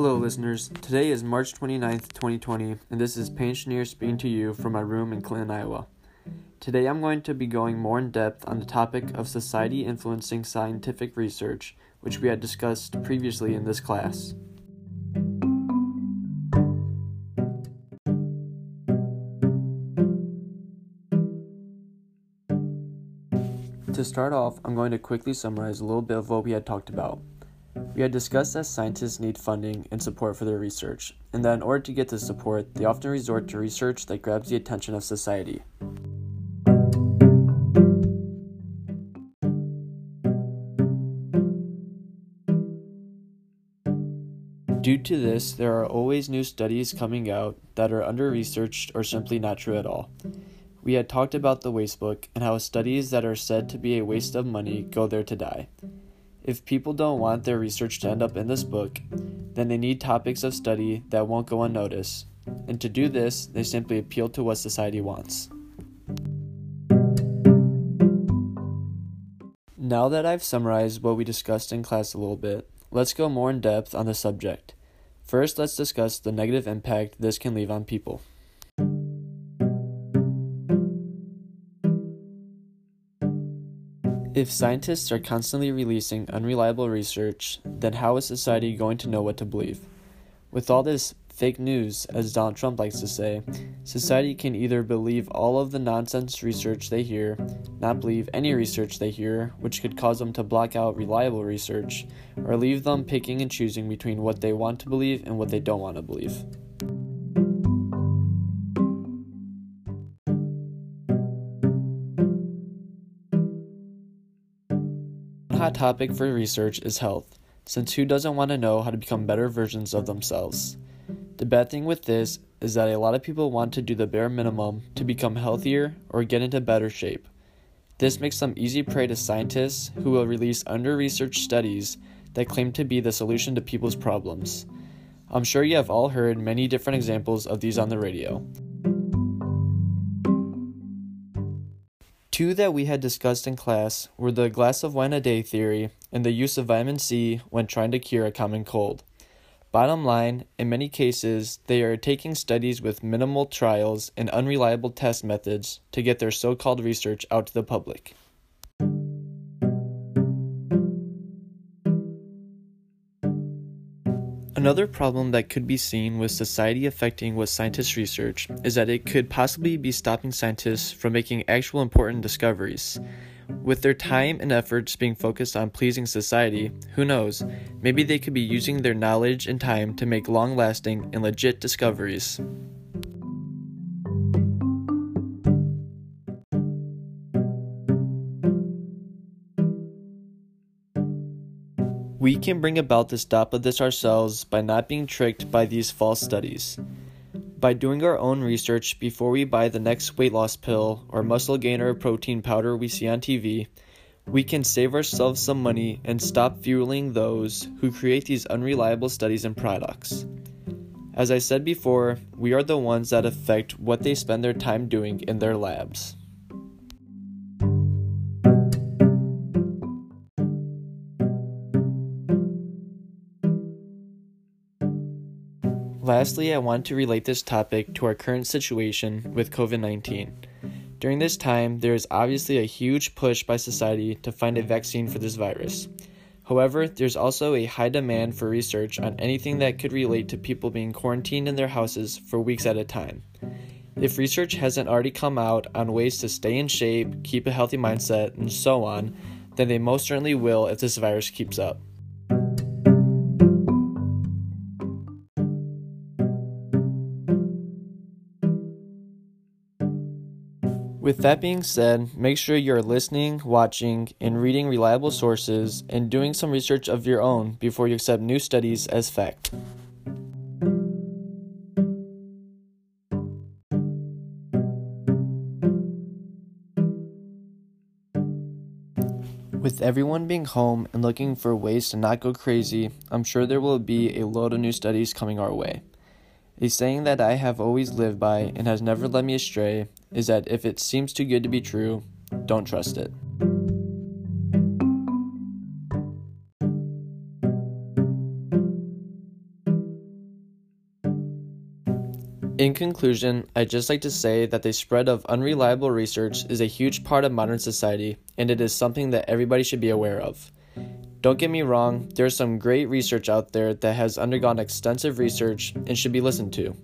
Hello, listeners. Today is March 29th, 2020, and this is Paintineer speaking to you from my room in Clinton, Iowa. Today I'm going to be going more in depth on the topic of society influencing scientific research, which we had discussed previously in this class. To start off, I'm going to quickly summarize a little bit of what we had talked about. We had discussed that scientists need funding and support for their research, and that in order to get this support, they often resort to research that grabs the attention of society. Due to this, there are always new studies coming out that are under researched or simply not true at all. We had talked about the wastebook and how studies that are said to be a waste of money go there to die. If people don't want their research to end up in this book, then they need topics of study that won't go unnoticed. And to do this, they simply appeal to what society wants. Now that I've summarized what we discussed in class a little bit, let's go more in depth on the subject. First, let's discuss the negative impact this can leave on people. If scientists are constantly releasing unreliable research, then how is society going to know what to believe? With all this fake news, as Donald Trump likes to say, society can either believe all of the nonsense research they hear, not believe any research they hear, which could cause them to block out reliable research, or leave them picking and choosing between what they want to believe and what they don't want to believe. Hot topic for research is health, since who doesn't want to know how to become better versions of themselves? The bad thing with this is that a lot of people want to do the bare minimum to become healthier or get into better shape. This makes them easy prey to scientists who will release under researched studies that claim to be the solution to people's problems. I'm sure you have all heard many different examples of these on the radio. Two that we had discussed in class were the glass of wine a day theory and the use of vitamin C when trying to cure a common cold. Bottom line, in many cases, they are taking studies with minimal trials and unreliable test methods to get their so called research out to the public. Another problem that could be seen with society affecting what scientists research is that it could possibly be stopping scientists from making actual important discoveries. With their time and efforts being focused on pleasing society, who knows, maybe they could be using their knowledge and time to make long lasting and legit discoveries. We can bring about the stop of this ourselves by not being tricked by these false studies. By doing our own research before we buy the next weight loss pill or muscle gainer protein powder we see on TV, we can save ourselves some money and stop fueling those who create these unreliable studies and products. As I said before, we are the ones that affect what they spend their time doing in their labs. Lastly, I want to relate this topic to our current situation with COVID 19. During this time, there is obviously a huge push by society to find a vaccine for this virus. However, there's also a high demand for research on anything that could relate to people being quarantined in their houses for weeks at a time. If research hasn't already come out on ways to stay in shape, keep a healthy mindset, and so on, then they most certainly will if this virus keeps up. With that being said, make sure you're listening, watching, and reading reliable sources and doing some research of your own before you accept new studies as fact. With everyone being home and looking for ways to not go crazy, I'm sure there will be a load of new studies coming our way. A saying that I have always lived by and has never led me astray is that if it seems too good to be true, don't trust it. In conclusion, I'd just like to say that the spread of unreliable research is a huge part of modern society, and it is something that everybody should be aware of. Don't get me wrong, there's some great research out there that has undergone extensive research and should be listened to.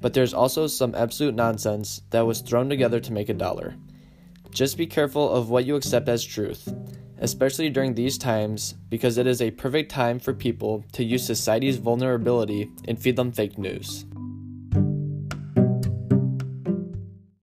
But there's also some absolute nonsense that was thrown together to make a dollar. Just be careful of what you accept as truth, especially during these times, because it is a perfect time for people to use society's vulnerability and feed them fake news.